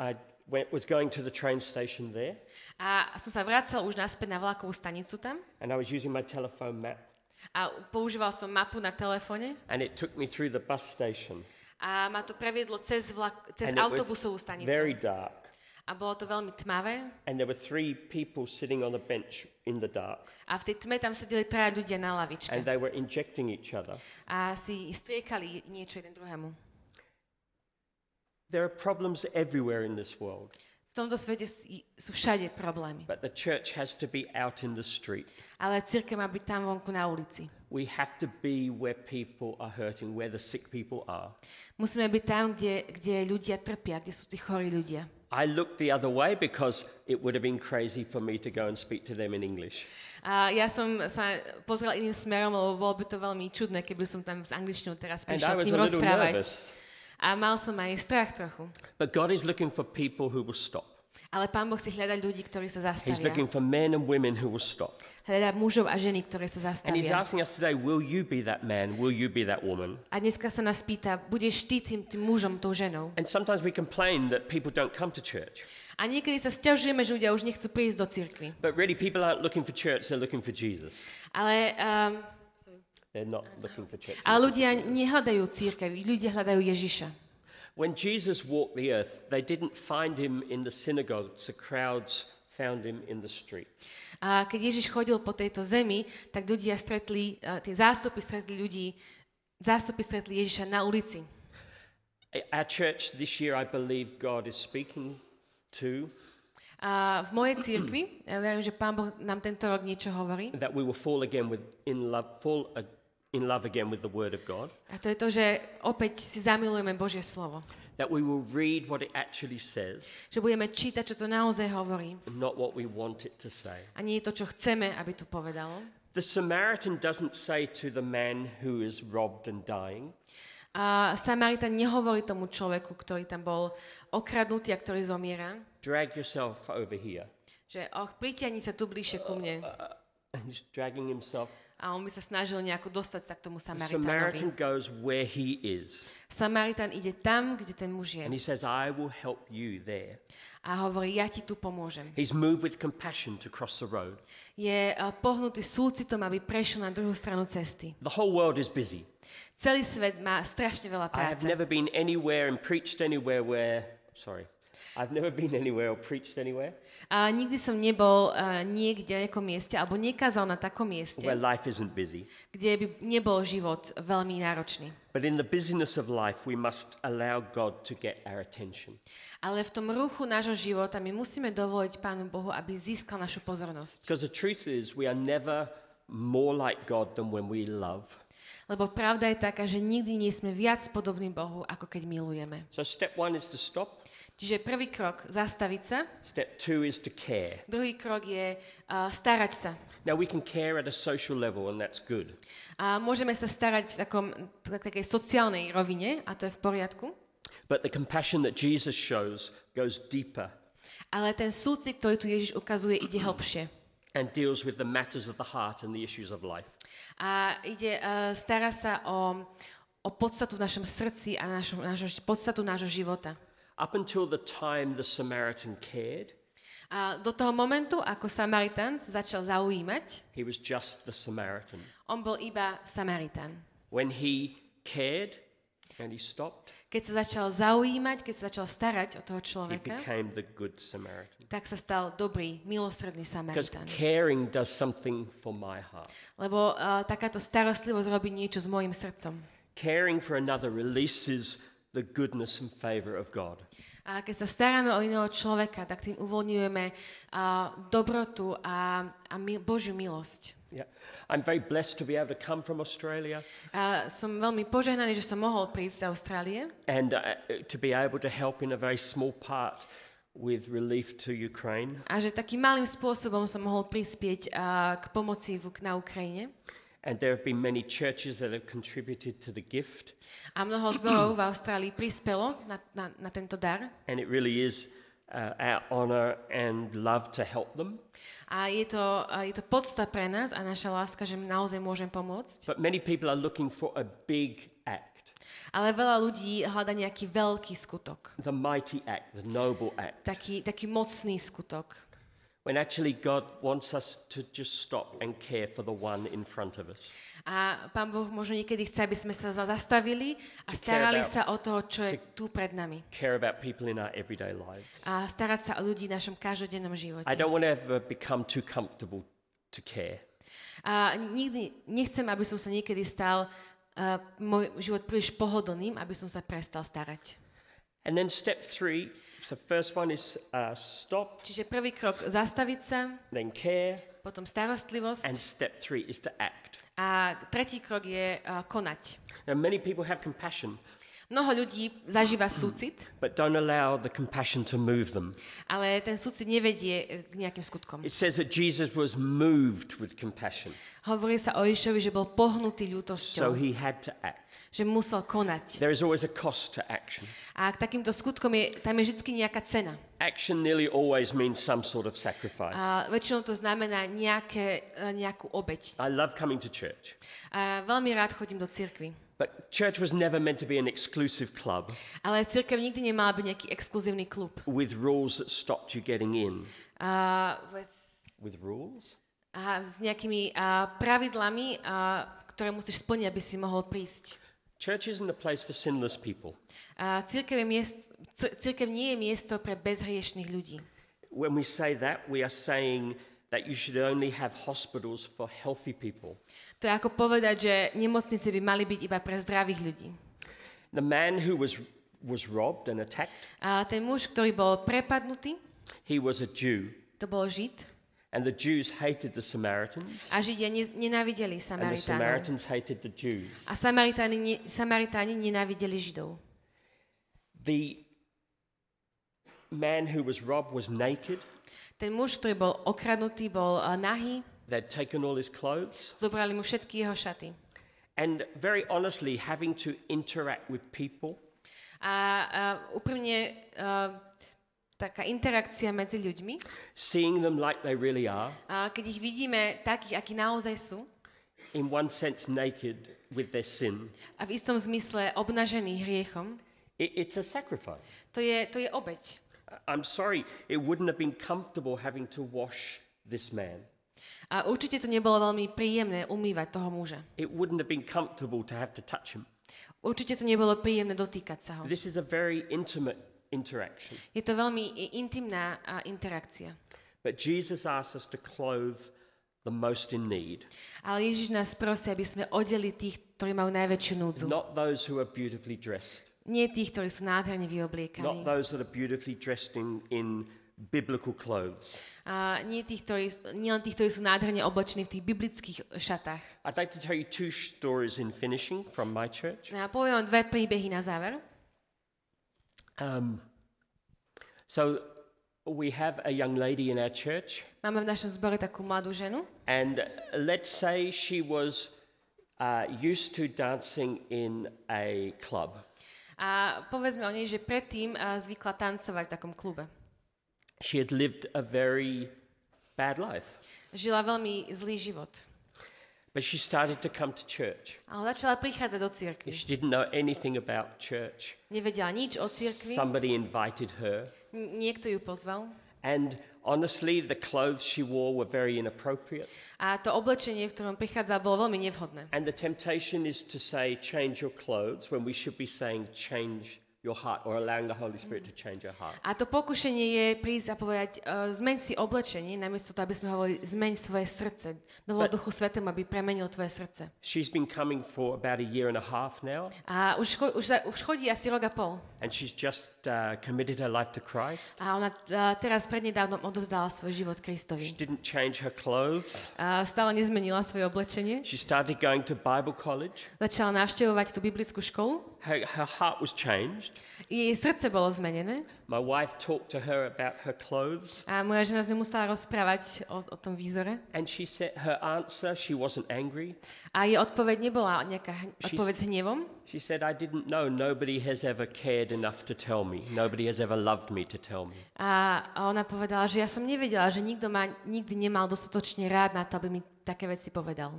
I went, was going to the train station there a som sa vracal už naspäť na vlakovú stanicu tam and I was using my telephone map a používal som mapu na telefóne and it took me through the bus station. a ma to previedlo cez, vlak, cez and autobusovú stanicu. very dark. A bolo to veľmi tmavé And there were three people sitting on a bench in the dark a v tej tme tam sedeli traja ľudia na lavičke and they were injecting each other. a si striekali niečo jeden druhému. There are problems everywhere in this world, V tomto svete sú, všade problémy. but the church has to be out in the street. Ale církev má byť tam vonku na ulici. We have to be where people are hurting, where the sick people are. Musíme byť tam, kde, kde ľudia trpia, kde sú tí chorí ľudia. I looked the other way because it would have been crazy for me to go and speak to them in English. A ja som sa pozrela iným smerom, lebo bolo by to veľmi čudné, keby som tam s angličtinou teraz And I prišla k was ním rozprávať. nervous. A mal som aj strach trochu. But God is looking for people who will stop. Ale Pán Boh si hľada ľudí, ktorí sa He's looking for men and women who will stop. Hľada mužov a ženy, ktoré sa And He's zastavia. asking us today, will you be that man? Will you be that woman? A dneska sa nás pýta, budeš ty tým, tým mužom, tou ženou? And sometimes we complain that people don't come to church. A niekedy sa stiažujeme, že ľudia už nechcú prísť do cirkvi. But really, people aren't looking for church, they're looking for Jesus. Ale, um, They're not looking for church. looking ľudia nehľadajú církev, ľudia hľadajú Ježiša. When Jesus walked the earth, they didn't find him in the synagogues, the crowds found him in the streets. A keď Ježiš chodil po tejto zemi, tak ľudia stretli, tie zástupy stretli ľudí, zástupy stretli Ježiša na ulici. Our church this year, I believe God is speaking to A v mojej církvi, ja verím, že Pán Boh nám tento rok niečo hovorí. that we will fall again with in love, fall in love again with the Word of God. A to je to, že opäť si zamilujeme Božie slovo. That we will read what it actually says, Že budeme čítať, čo to naozaj hovorí. not what we want it to say. A nie to, čo chceme, aby to povedalo. The Samaritan doesn't say to the man who is robbed and dying, A Samaritan nehovorí tomu človeku, ktorý tam bol okradnutý a ktorý zomiera, drag yourself over here. že och, pritiahni sa tu bližšie ku mne. And he's [LAUGHS] dragging himself. A on by sa snažil nejako dostať sa k tomu The Samaritánovi. Samaritan goes where he is. Samaritan ide tam, kde ten muž je. And he says, I will help you there. A hovorí, ja ti tu pomôžem. He's moved with compassion to cross the road. Je uh, pohnutý súcitom, aby prešiel na druhú stranu cesty. The whole world is busy. Celý svet má strašne veľa I have práce. never been anywhere and preached anywhere where, sorry, I've never been anywhere or preached anywhere A nikdy som nebol uh, niekde na nejakom mieste alebo nekázal na takom mieste, where life isn't busy. kde by nebol život veľmi náročný. But in the busyness of life, we must allow God to get our attention. Ale v tom ruchu nášho života my musíme dovoliť Pánu Bohu, aby získal našu pozornosť. Because the truth is, we are never more like God than when we love. Lebo pravda je taká, že nikdy nie sme viac podobní Bohu, ako keď milujeme. So, step one is to stop, Čiže prvý krok zastaviť sa, step two is to care. druhý krok je uh, starať sa. Now, we can care at a social level, and that's good. A môžeme sa starať v takom, tak- takej sociálnej rovine, a to je v poriadku. But the compassion that Jesus shows goes deeper Ale ten súcit, ktorý tu Ježiš ukazuje, ide hlbšie. and deals with the matters of the heart and the issues of life. A ide, uh, stará sa o, o podstatu v našom srdci a našo, našo, podstatu nášho života. Up until the time the Samaritan cared, A do toho momentu, ako Samaritán sa začal zaujímať, he was just the Samaritan. on bol iba Samaritán. When he cared and he stopped, Keď sa začal zaujímať, keď sa začal starať o toho he človeka, became the good Samaritan. tak sa stal dobrý, milosrdný Because Samaritán. caring does something for my heart. Lebo uh, takáto starostlivosť robí niečo s mojim srdcom. Caring for another releases the goodness and favor of God. A keď sa staráme o iného človeka, tak tým uvoľňujeme uh, dobrotu a, a mi, Božiu milosť. Yeah. I'm very blessed to be able to come from Australia A som veľmi požehnaný, že som mohol prísť z Austrálie and uh, to be able to help in a very small part with relief to Ukraine. a že takým malým spôsobom som mohol prispieť uh, k pomoci v, na Ukrajine. And there have been many churches that have contributed to the gift. A mnoho zborov v Austrálii prispelo na, na, na tento dar. And it really is uh, our honor and love to help them. A je to, a je to podsta pre nás a naša láska, že naozaj môžem pomôcť. But many people are looking for a big act, Ale veľa ľudí hľada nejaký veľký skutok. the mighty act, the noble act. Taký, taký mocný skutok. When actually God wants us to just stop and care for the one in front of us. A Pán Boh možno niekedy chce, aby sme sa za- zastavili a starali about- sa o toho, čo je tu pred nami. Care about people in our everyday lives. A starať sa o ľudí v našom každodennom živote. I don't want to ever become too comfortable to care. A nikdy nechcem, aby som sa niekedy stal uh, môj život príliš pohodlným, aby som sa prestal starať. And then step three, so first one is uh, stop, Čiže prvý krok zastaviť sa, then care, potom starostlivosť and step three is to act. a tretí krok je uh, konať. Now, many people have compassion, Mnoho ľudí zažíva súcit, but don't allow the compassion to move them. ale ten súcit nevedie eh, k nejakým skutkom. It says that Jesus was moved with compassion, Hovorí sa o Ježišovi, že bol pohnutý so ľútosťou, he had to act. Že musel konať. There is always a cost to action. A k takýmto skutkom je, tam je vždy nejaká cena. Action nearly always means some sort of sacrifice. A väčšinou to znamená nejaké, eh, nejakú obeď. I love coming to church, A veľmi rád chodím do cirkvi. but church was never meant to be an exclusive club Ale cirkev nikdy nemala byť nejaký exkluzívny klub. with rules that stopped you getting in. A, with, With rules? a s nejakými a, pravidlami, a, ktoré musíš splniť, aby si mohol prísť. Church isn't a place for sinless people. A cirkev, je miest, cir- cirkev nie je miesto pre bezhriešných ľudí. When we say that, we are saying that you should only have hospitals for healthy people. To je ako povedať, že nemocnice by mali byť iba pre zdravých ľudí. The man who was, was robbed and attacked, A ten muž, ktorý bol prepadnutý, he was a Jew. to bol Žid. And the Jews hated the Samaritans, A Židia ne, nenávideli and the Samaritánov. Samaritans hated the Jews. A Samaritáni, Samaritáni nenávideli Židov. The man who was robbed was naked. Ten muž, ktorý bol okradnutý, bol uh, nahý, They'd taken all his clothes. zobrali mu všetky jeho šaty. And very honestly, having to interact with people A, a úprimne uh, taká interakcia medzi ľuďmi, seeing them like they really are, a keď ich vidíme takých, akí naozaj sú, in one sense naked with their sin, a v istom zmysle obnažený hriechom, it, it's a sacrifice. to je, to je obeď. I'm sorry, it wouldn't have been comfortable having to wash this man. A určite to nebolo veľmi príjemné umývať toho muža. It wouldn't have been comfortable to have to touch him. Určite to nebolo príjemné dotýkať sa ho. This is a very intimate interaction. Je to veľmi intimná interakcia. But Jesus asks us to clothe the most in need, Ale Ježiš nás prosí, aby sme odeli tých, ktorí majú najväčšiu núdzu. not those who are beautifully dressed, Nie tých, ktorí sú nádherne not vyobliekaní. those that are beautifully dressed in, in biblical clothes. A nie, tých, ktorí, nie len tých, ktorí sú nádherne oblečení v tých biblických šatách. I'd like to tell you two stories in finishing from my church. A poviem vám dve príbehy na záver. Um, so we have a young lady in our church, Máme v našom zbore takú mladú ženu and let's say she was uh, used to dancing in a club. a povedzme o nej, že predtým a, zvykla tancovať v takom klube. She had lived a very bad life, Žila veľmi zlý život. But she started to come to church. Ale začala prichádzať do cirkvi. She didn't know anything about church. Nevedela nič o cirkvi. Somebody invited her, N- niekto ju pozval. and honestly, the clothes she wore were very inappropriate. A to oblečenie, v ktorom prichádzala, bolo veľmi nevhodné. And the temptation is to say, change your clothes, when we should be saying, change your heart, or allowing the Holy Spirit to change your heart. A to pokušenie je prísť a povedať, uh, zmeň si oblečenie, namiesto toho, aby sme hovorili, zmeň svoje srdce. Dovol Duchu Svetému, aby premenil tvoje srdce. She's been coming for about a year and a half now, A už, cho- už, už chodí asi rok a pol. and she's just uh, committed her life to Christ. A ona uh, teraz prednedávnom odovzdala svoj život She Kristovi. didn't change her clothes. A stále nezmenila svoje oblečenie. She started going to Bible college. Začala navštevovať tú biblickú školu. Her, her heart was changed. Jej srdce bolo zmenené. My wife talked to her about her clothes, A moja žena s ňou musela rozprávať o, o tom výzore. and she said her answer, she wasn't angry. A jej odpoveď nebola nejaká odpoveď s hnevom. She said, I didn't know. Nobody has ever cared enough to tell me. Nobody has ever loved me to tell me. A ona povedala, že ja som nevedela, že nikto ma nikdy nemal dostatočne rád na to, aby mi také veci povedal.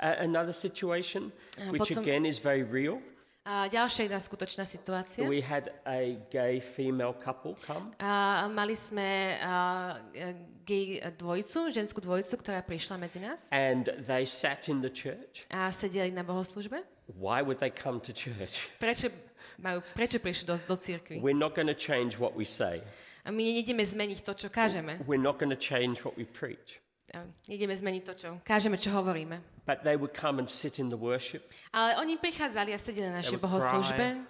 Uh, another situation, which potom- again is very real. A ďalšia jedna skutočná situácia. We had a gay female couple come, A mali sme a, gay dvojicu, ženskú dvojicu, ktorá prišla medzi nás and they sat in the church. a sedeli na bohoslužbe. Why would they come to church? Prečo, majú, prečo prišli do, do cirkvi? We're not going to change what we say. A my nejdeme zmeniť to, čo kážeme. We're not going to change what we preach. A Nejdeme zmeniť to, čo kážeme, čo hovoríme. But they would come and sit in the worship. Ale oni prichádzali a sedeli na našej bohoslužbe,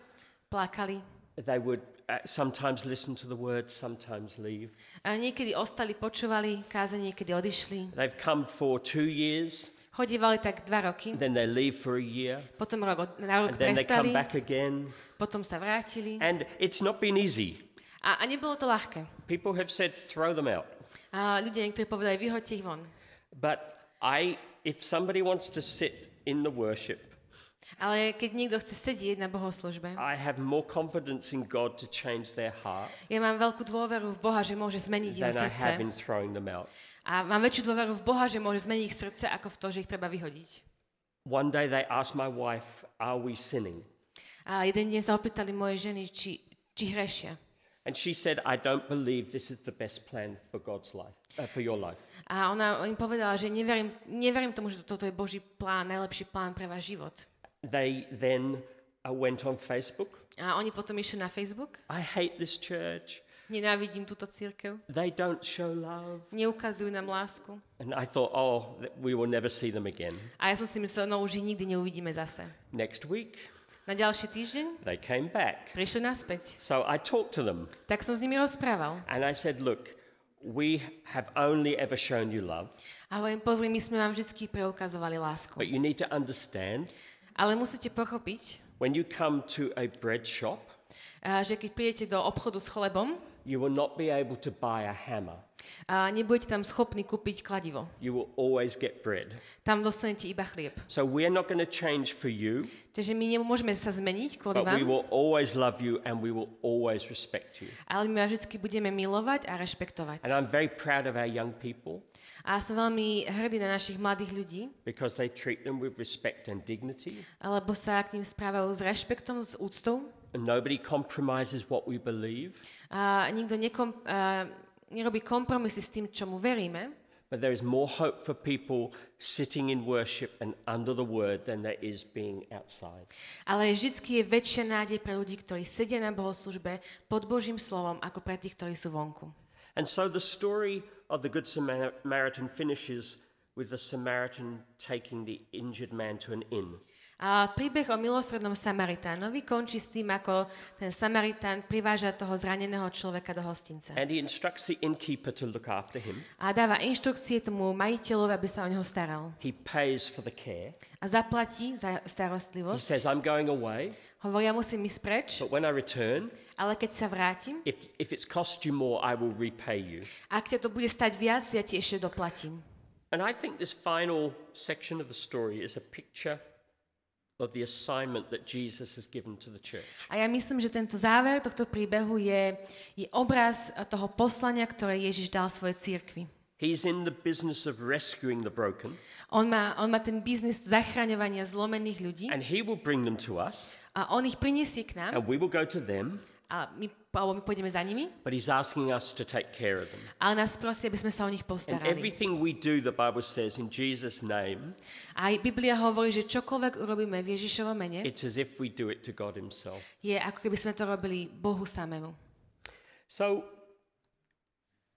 plakali. They would uh, sometimes listen to the words, sometimes leave. A niekedy ostali, počúvali kázanie, niekedy odišli. They've come for two years, Chodívali tak dva roky, then they leave for a year, potom rok, na rok and then they come prestali, back again. potom sa vrátili. And it's not been easy. A, a nebolo to ľahké. People have said, throw them out. A ľudia niektorí povedali, vyhoďte ich von. But I, if somebody wants to sit in the worship, Ale keď niekto chce sedieť na bohoslužbe, I have more confidence in God to change their heart ja mám veľkú dôveru v Boha, že môže zmeniť jeho than I have in throwing them out. A mám väčšiu dôveru v Boha, že môže zmeniť ich srdce, ako v to, že ich treba vyhodiť. One day they asked my wife, Are we sinning? A jeden deň sa opýtali moje ženy, či, či hrešia. And she said, I don't believe this is the best plan for God's life, uh, for your life. A ona im povedala, že neverím, neverím tomu, že toto je Boží plán, najlepší plán pre váš život. They then uh, went on Facebook. A oni potom išli na Facebook. I hate this church. Nenávidím túto církev. They don't show love. Neukazujú nám lásku. And I thought, oh, we will never see them again. A ja som si myslela, no už ich nikdy neuvidíme zase. Next week, Na ďalší týždeň they came back. prišli naspäť. So I talked to them Tak som s nimi rozprával. and I said, look, we have only ever shown you love, A hovorím, pozri, my sme vám vždy preukazovali lásku. but you need to understand Ale musíte pochopiť, when you come to a bread shop, a, že keď prídete do obchodu s chlebom, you will not be able to buy a hammer. a nebudete tam schopní kúpiť kladivo. You will always get bread. Tam dostanete iba chlieb. So we're not going to change for you, Čiže my nemôžeme sa zmeniť kvôli but we vám, will always love you and we will always respect you. ale my vás vždy budeme milovať a rešpektovať. And I'm very proud of our young people A som veľmi hrdý na našich mladých ľudí, because they treat them with respect and dignity. alebo sa k ním správajú s rešpektom, s úctou. Nobody compromises what we believe. A nikto nekom, a nerobí kompromisy s tým, čomu veríme. But there is more hope for people sitting in worship and under the word than there is being outside. Ale vždy je väčšia nádej pre ľudí, ktorí sedia na bohoslužbe pod Božím slovom, ako pre tých, ktorí sú vonku. And so the story of the Good Samaritan finishes with the Samaritan taking the injured man to an inn. A príbeh o milosrednom Samaritánovi končí s tým, ako ten Samaritán priváža toho zraneného človeka do hostinca. And he instructs the innkeeper to look after him. A dáva inštrukcie tomu majiteľovi, aby sa o neho staral. He pays for the care. A zaplatí za He starostlivosť. says, I'm going away, Hovorí, ja musím ísť preč, but when I return, ale keď sa vrátim, if, if it's cost you more, I will repay you. ak ťa to bude stať viac, ja ti ešte doplatím. And I think this final section of the story is a picture of the assignment that Jesus has given to the church. A ja myslím, že tento záver tohto príbehu je, je obraz toho poslania, ktoré Ježiš dal svojej církvi. He's in the business of rescuing the broken, On má, on má ten biznis zachraňovania zlomených ľudí and he will bring them to us, a on ich priniesie k nám and we will go to them, a my, alebo my pôjdeme za nimi, but he's asking us to take care of them. ale nás prosí, aby sme sa o nich And postarali. everything we do, the Bible says, in Jesus' name, A Biblia hovorí, že čokoľvek urobíme v Ježišovom mene, it's as if we do it to God himself. je ako keby sme to robili Bohu samému. So,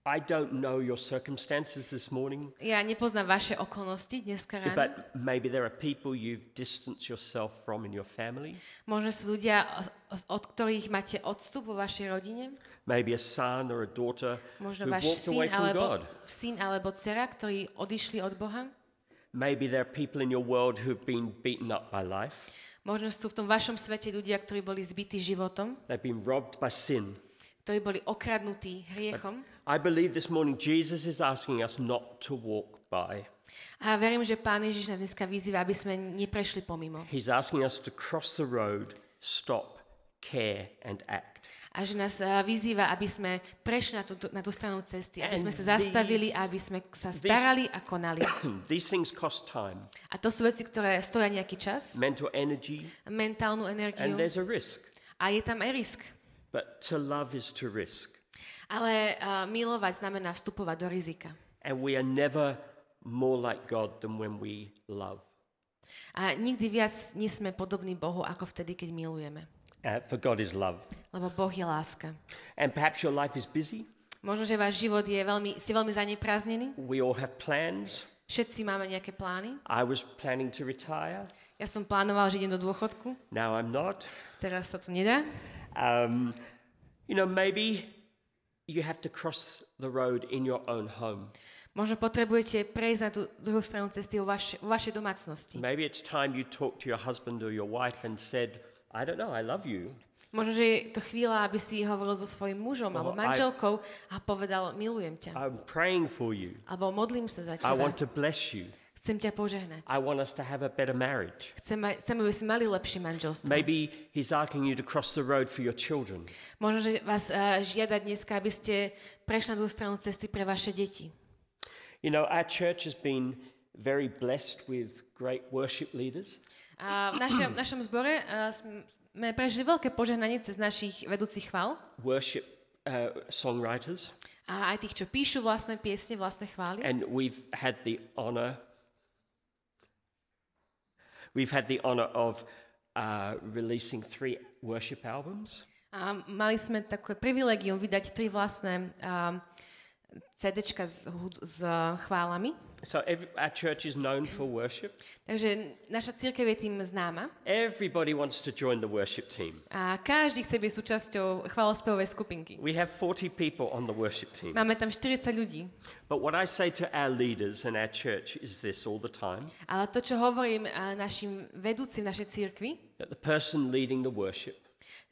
I don't know your circumstances this morning, Ja nepoznám vaše okolnosti dneska ráno. but maybe there are people you've distanced yourself from in your family. Možno sú ľudia, od ktorých máte odstup vo vašej rodine. Maybe a son or a daughter Možno who walked syn away from alebo, God. syn alebo dcera, ktorí odišli od Boha. Maybe there are people in your world who've been beaten up by life. Možno sú v tom vašom svete ľudia, ktorí boli zbytí životom, They've been robbed by sin. ktorí boli okradnutí hriechom. I believe this morning Jesus is asking us not to walk by. A verím, že Pán Ježiš nás dneska vyzýva, aby sme neprešli pomimo. He's asking us to cross the road, stop, care, and act. A že nás a, vyzýva, aby sme prešli na tú, na tú stranu cesty, aby And sme sa zastavili aby sme sa starali a konali. [CLEARS THROAT] These things cost time, A to sú veci, ktoré stoja nejaký čas, mental energy, mentálnu and energiu there's a risk. a je tam aj risk. But to love is to risk. Ale uh, milovať znamená vstupovať do rizika. And we are never more like God than when we love. A nikdy viac nie sme podobní Bohu, ako vtedy, keď milujeme. Uh, for God is love. Lebo Boh je láska. And perhaps your life is busy. Možno, že váš život je veľmi, ste veľmi zaneprázdnení. We all have plans. Všetci máme nejaké plány. I was planning to retire. Ja som plánoval, že idem do dôchodku. Now I'm not. Teraz sa to nedá. Um, you know, maybe you have to cross the road in your own home. Možno potrebujete prejsť na tú druhú stranu cesty vo, vaš, vo vašej domácnosti. Maybe it's time you talked to your husband or your wife and said, I don't know, I love you. Možno, že je to chvíľa, aby si hovoril so svojím mužom alebo I- manželkou a povedal, milujem ťa. I'm praying for you. Alebo modlím sa za I teba. want to bless you. Chcem ťa požehnať. I want us to have a better marriage. Chcem, chcem, aby sme mali lepšie manželstvo. Maybe he's asking you to cross the road for your children. Možno, že vás uh, žiada dneska, aby ste prešli na druhú stranu cesty pre vaše deti. You know, our church has been very blessed with great worship leaders. A v našom, našom zbore uh, sme prežili veľké požehnanie cez našich vedúcich chvál worship uh, songwriters, a aj tých, čo píšu vlastné piesne, vlastné chvály. and we've had the honor. We've had the honor of uh, releasing three worship albums. A mali sme také privilegium vydať tri vlastné um, CDčka s, s chválami. So every, our church is known for worship. Takže naša církev je tým známa Everybody wants to join the worship team. a každý chce byť súčasťou chválospevovej skupinky. We have 40 people on the worship team. Máme tam 40 ľudí. But what I say to our leaders and our church is this all the time Ale to, čo hovorím našim vedúcim našej církvi, that the person leading the worship,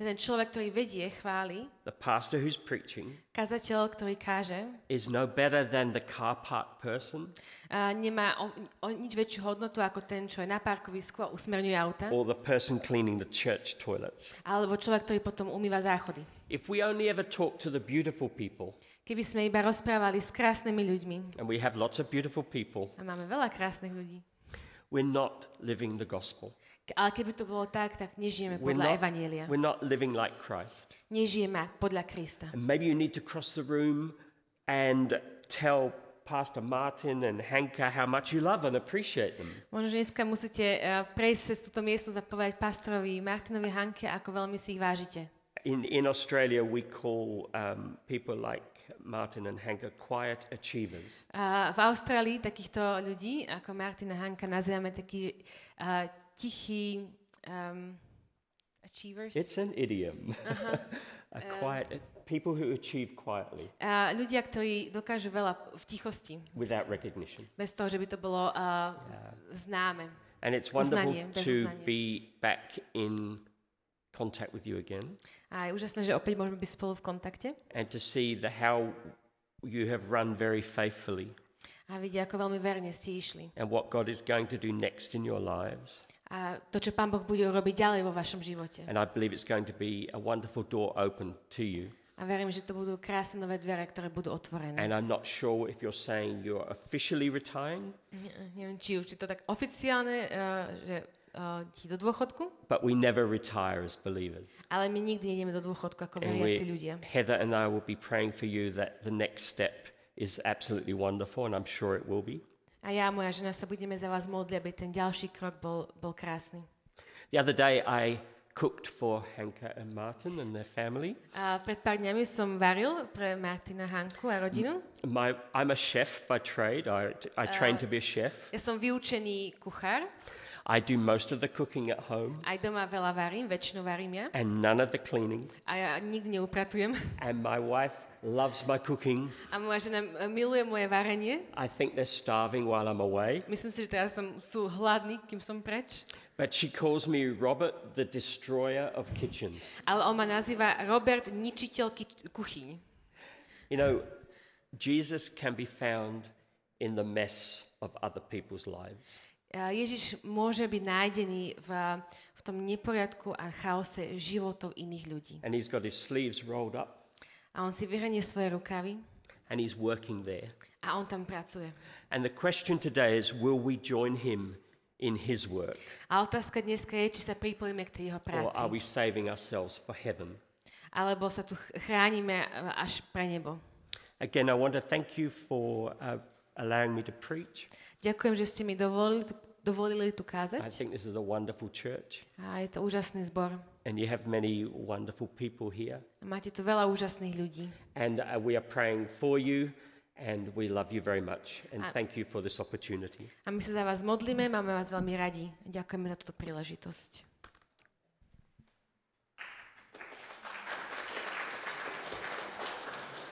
ten človek, ktorý vedie chvály, the pastor who's preaching, kazateľ, ktorý káže, is no better than the car park person a nemá o, o nič väčšiu hodnotu ako ten, čo je na parkovisku a usmerňuje auta, or the person cleaning the church toilets. alebo človek, ktorý potom umýva záchody. If we only ever talk to the beautiful people, Keby sme iba rozprávali s krásnymi ľuďmi, and we have lots of beautiful people, a máme veľa krásnych ľudí, we're not living the gospel. Ale keby to bolo tak, tak nežijeme We're podľa not, Evanielia. we're not living like Christ. Nežijeme podľa Krista. And maybe you need to cross the room and tell Pastor Martin and Hanka how much you love and appreciate them. Možno, že dneska musíte uh, prejsť cez túto miestnosť a povedať pastorovi Martinovi Hanke, ako veľmi si ich vážite. In, in Australia, we call um, people like Martin and Hanka quiet achievers. A v Austrálii takýchto ľudí, ako Martina Hanka, nazývame takí uh, tichí um, achievers. It's an idiom. [LAUGHS] a quiet, people who achieve quietly A ľudia, ktorí dokážu veľa v tichosti, without recognition. bez toho, že by to bolo uh, známe. And it's wonderful Uznanie, to be back in contact with you again A je úžasné, že opäť môžeme byť spolu v kontakte and to see the how you have run very faithfully a vidia, ako veľmi verne ste išli. and what God is going to do next in your lives. A to, čo Pán Boh bude robiť ďalej vo vašom živote. And I believe it's going to be a wonderful door open to you. A verím, že to budú krásne nové dvere, ktoré budú otvorené. And I'm not sure if you're saying you're officially retiring, Ne- Neviem, či už je to tak oficiálne, uh, že uh, ti do dôchodku, but we never retire as believers. ale my nikdy nejdeme do dôchodku ako veriaci ľudia. Heather and I will be praying for you that the next step is absolutely wonderful, and I'm sure it will be. A ja a moja žena sa budeme za vás modliť, aby ten ďalší krok bol, bol krásny. The other day, I cooked for Hanka and Martin and their family. A pred pár dňami som varil pre Martina Hanku a rodinu. My, I'm a chef by trade. I, I trained to be a chef. Ja som vyučený kuchár, I do most of the cooking at home aj doma veľa varím, väčšinu varím ja. and none of the cleaning. A ja nikdy neupratujem. [LAUGHS] And my wife loves my cooking. A moja žena miluje moje varenie. I think they're starving while I'm away. Myslím si, že teraz tam sú hladní, kým som preč. But she calls me Robert, the destroyer of kitchens. Ale on ma nazýva Robert, ničiteľ kuchyň. You know, Jesus can be found in the mess of other people's lives. Ježiš môže byť nájdený v, v tom neporiadku a chaose životov iných ľudí. And he's got his sleeves rolled up A on si vyhrnie svoje rukavy and he's working there. a on tam pracuje. And the question today is will we join him in his work? A otázka dneska je, či sa pripojíme k tej jeho Or práci. are we saving ourselves for heaven? Alebo sa tu ch- chránime e, až pre nebo. Again, I want to thank you for uh, allowing me to preach. Ďakujem, že ste mi dovolili, dovolili tu I kázať. think this is a wonderful church, A je to úžasný zbor. and you have many wonderful people here. A máte tu veľa úžasných ľudí. And uh, we are praying for you, and we love you very much. And A- thank you for this opportunity. A my sa za vás modlíme, máme vás veľmi radi. Ďakujeme za túto príležitosť.